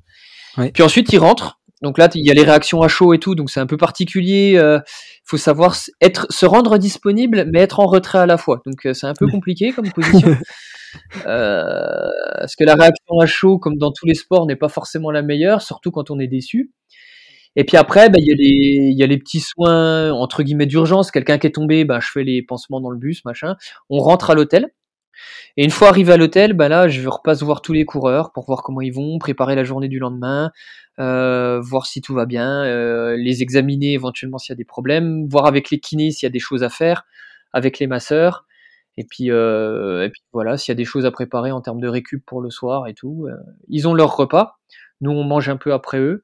Puis ensuite il rentre. Donc là il y a les réactions à chaud et tout, donc c'est un peu particulier. Il euh, faut savoir être, se rendre disponible, mais être en retrait à la fois. Donc euh, c'est un peu compliqué comme position. Euh, parce que la réaction à chaud, comme dans tous les sports, n'est pas forcément la meilleure, surtout quand on est déçu? Et puis après, bah, il y, a les, y a les petits soins, entre guillemets, d'urgence. Quelqu'un qui est tombé, bah, je fais les pansements dans le bus, machin. On rentre à l'hôtel. Et une fois arrivé à l'hôtel, bah là, je repasse voir tous les coureurs pour voir comment ils vont, préparer la journée du lendemain, euh, voir si tout va bien, euh, les examiner éventuellement s'il y a des problèmes, voir avec les kinés s'il y a des choses à faire, avec les masseurs. Et puis, euh, voilà, s'il y a des choses à préparer en termes de récup pour le soir et tout. Ils ont leur repas. Nous, on mange un peu après eux.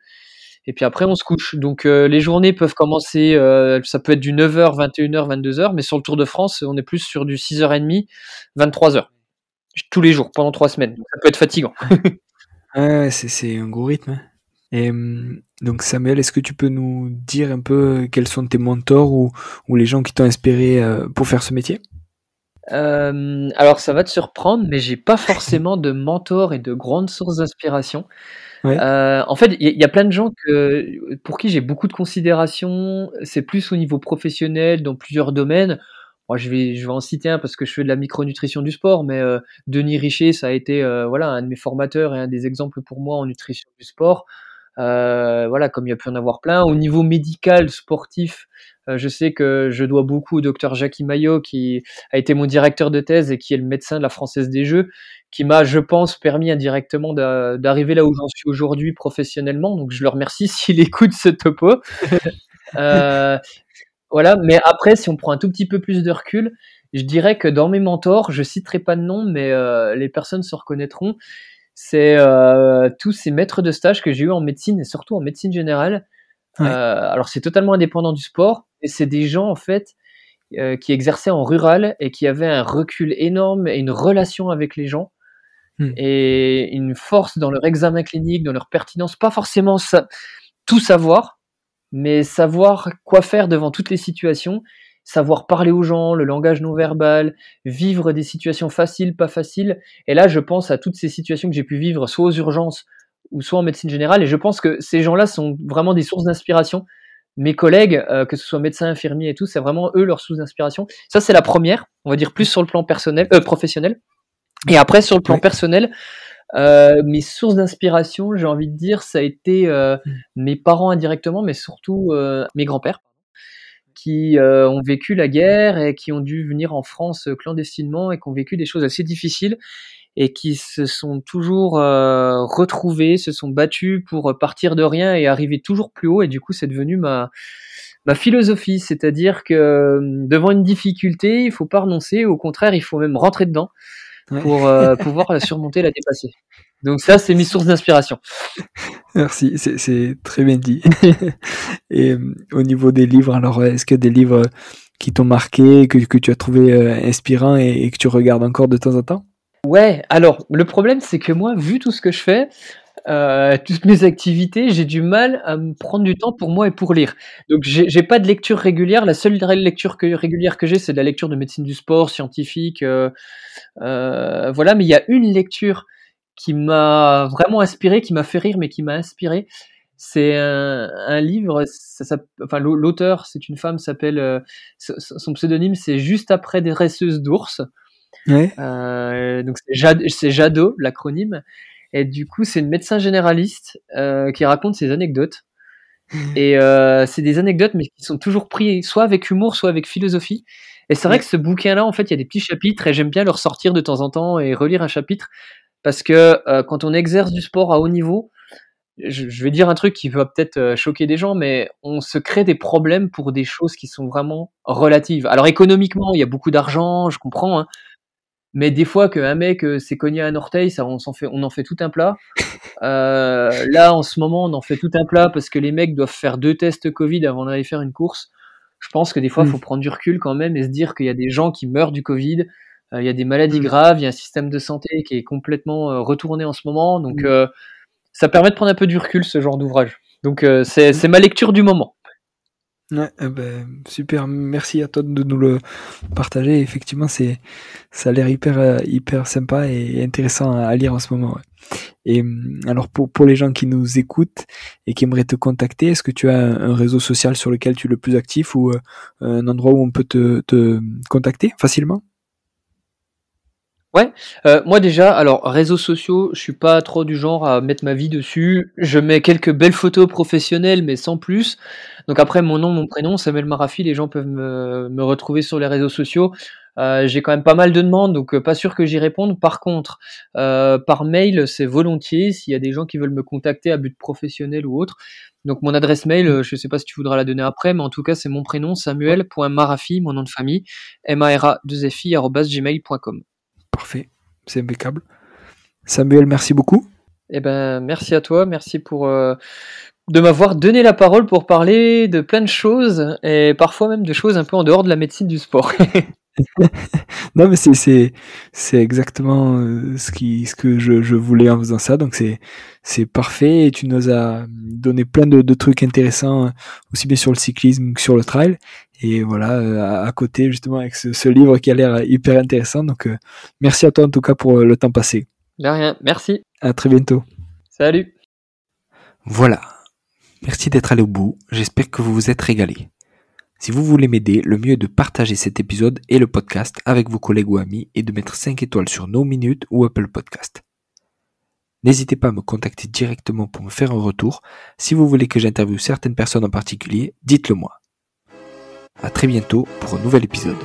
Et puis après, on se couche. Donc euh, les journées peuvent commencer, euh, ça peut être du 9h, 21h, 22h, mais sur le Tour de France, on est plus sur du 6h30, 23h. Tous les jours, pendant trois semaines. Donc, ça peut être fatigant. ouais, c'est un gros rythme. Hein. Et hum, donc Samuel, est-ce que tu peux nous dire un peu quels sont tes mentors ou les gens qui t'ont inspiré pour faire ce métier? Euh, alors ça va te surprendre, mais j'ai pas forcément de mentor et de grandes sources d'inspiration. Euh, en fait, il y, a plein de gens que, pour qui j'ai beaucoup de considération. C'est plus au niveau professionnel, dans plusieurs domaines. Moi, je vais, je vais en citer un parce que je fais de la micronutrition du sport, mais euh, Denis Richer, ça a été voilà un de mes formateurs et un des exemples pour moi en nutrition du sport. Voilà, comme il y a pu en avoir plein. Au niveau médical, sportif, euh, je sais que je dois beaucoup au docteur Jackie Maillot, qui a été mon directeur de thèse et qui est le médecin de la Française des Jeux, qui m'a, je pense, permis indirectement d'arriver là où j'en suis aujourd'hui professionnellement. Donc je le remercie s'il écoute ce topo. euh, voilà, mais après, si on prend un tout petit peu plus de recul, je dirais que dans mes mentors, je citerai pas de nom, mais euh, les personnes se reconnaîtront. C'est euh, tous ces maîtres de stage que j'ai eu en médecine et surtout en médecine générale. Euh, alors c'est totalement indépendant du sport, et c'est des gens en fait euh, qui exerçaient en rural et qui avaient un recul énorme et une relation avec les gens hmm. et une force dans leur examen clinique, dans leur pertinence, pas forcément tout savoir, mais savoir quoi faire devant toutes les situations, savoir parler aux gens, le langage non verbal, vivre des situations faciles, pas faciles. Et là, je pense à toutes ces situations que j'ai pu vivre, soit aux urgences ou soit en médecine générale. Et je pense que ces gens-là sont vraiment des sources d'inspiration mes collègues, euh, que ce soit médecins, infirmiers et tout, c'est vraiment eux leur source d'inspiration. Ça, c'est la première, on va dire plus sur le plan personnel, euh, professionnel. Et après, sur le plan personnel, euh, mes sources d'inspiration, j'ai envie de dire, ça a été euh, mm. mes parents indirectement, mais surtout euh, mes grands-pères, qui ont vécu la guerre et qui ont dû venir en France clandestinement et qui ont vécu des choses assez difficiles et qui se sont toujours euh, retrouvés, se sont battus pour partir de rien et arriver toujours plus haut. Et du coup, c'est devenu ma, ma philosophie, c'est-à-dire que euh, devant une difficulté, il faut pas renoncer, au contraire, il faut même rentrer dedans pour euh, pouvoir la surmonter, la dépasser. Donc ça, c'est mes sources d'inspiration. Merci, c'est très bien dit. et au niveau des livres, alors est-ce qu'il y a des livres qui t'ont marqué, que, que tu as trouvé inspirants et que tu regardes encore de temps en temps? Ouais, alors le problème c'est que moi, vu tout ce que je fais, euh, toutes mes activités, j'ai du mal à me prendre du temps pour moi et pour lire. Donc j'ai pas de lecture régulière. La seule lecture que, régulière que j'ai, c'est de la lecture de médecine du sport, scientifique. Euh, euh, voilà, mais il y a une lecture qui m'a vraiment inspiré, qui m'a fait rire, mais qui m'a inspiré. C'est un, un, livre, ça, ça, enfin l'auteur, c'est une femme, s'appelle euh, son pseudonyme, c'est juste après des dresseuses d'ours. Euh, donc c'est Jado, l'acronyme. Et du coup, c'est une médecin généraliste euh, qui raconte ses anecdotes. Et euh, c'est des anecdotes, mais qui sont toujours pris soit avec humour, soit avec philosophie. Et c'est vrai que ce bouquin-là, en fait, il y a des petits chapitres et j'aime bien le ressortir de temps en temps et relire un chapitre parce que euh, quand on exerce du sport à haut niveau, je, je vais dire un truc qui va peut-être euh, choquer des gens, mais on se crée des problèmes pour des choses qui sont vraiment relatives. Alors économiquement, il y a beaucoup d'argent, je comprends, hein, mais des fois qu'un mec euh, s'est cogné un orteil, ça, on, s'en fait, on en fait tout un plat. Euh, là, en ce moment, on en fait tout un plat parce que les mecs doivent faire deux tests Covid avant d'aller faire une course. je pense que des fois, il Mm. faut prendre du recul quand même et se dire qu'il y a des gens qui meurent du Covid, il y a des maladies Mm. graves, il y a un système de santé qui est complètement euh, retourné en ce moment. Donc, Mm. euh, ça permet de prendre un peu du recul, ce genre d'ouvrage. Donc, euh, c'est c'est ma lecture du moment. Ouais, eh ben, super, merci à toi de nous le partager. Effectivement, c'est, ça a l'air hyper, euh, hyper sympa et intéressant à lire en ce moment. ouais. Et alors, pour, pour les gens qui nous écoutent et qui aimeraient te contacter, est-ce que tu as un, un réseau social sur lequel tu es le plus actif ou euh, un endroit où on peut te, te contacter facilement? Euh, moi déjà, alors réseaux sociaux, je suis pas trop du genre à mettre ma vie dessus. Je mets quelques belles photos professionnelles, mais sans plus. Donc après, mon nom, mon prénom, Samuel Marafi, les gens peuvent me, me retrouver sur les réseaux sociaux. Euh, J'ai quand même pas mal de demandes, donc euh, pas sûr que j'y réponde. Par contre, par mail, c'est volontiers. S'il y a des gens qui veulent me contacter à but professionnel ou autre. Donc mon adresse mail, je sais pas si tu voudras la donner après, mais en tout cas, c'est mon prénom, samuel.marafi, mon nom de famille, m a r a 2 f gmail.com. Parfait, c'est impeccable. Samuel, merci beaucoup. Eh ben, merci à toi, merci pour euh, de m'avoir donné la parole pour parler de plein de choses et parfois même de choses un peu en dehors de la médecine du sport. Non, mais c'est c'est c'est exactement euh, ce qui ce que je, je voulais en faisant ça. Donc c'est c'est parfait et tu nous as donné plein de, de trucs intéressants aussi bien sur le cyclisme que sur le trail. Et voilà euh, à, à côté justement avec ce, ce livre qui a l'air hyper intéressant. Donc euh, merci à toi en tout cas pour euh, le temps passé. De rien, merci. À très bientôt. Salut. Voilà. Merci d'être allé au bout. J'espère que vous vous êtes régalé. Si vous voulez m'aider, le mieux est de partager cet épisode et le podcast avec vos collègues ou amis et de mettre 5 étoiles sur No Minutes ou Apple Podcast. N'hésitez pas à me contacter directement pour me faire un retour. Si vous voulez que j'interviewe certaines personnes en particulier, dites-le moi. À très bientôt pour un nouvel épisode.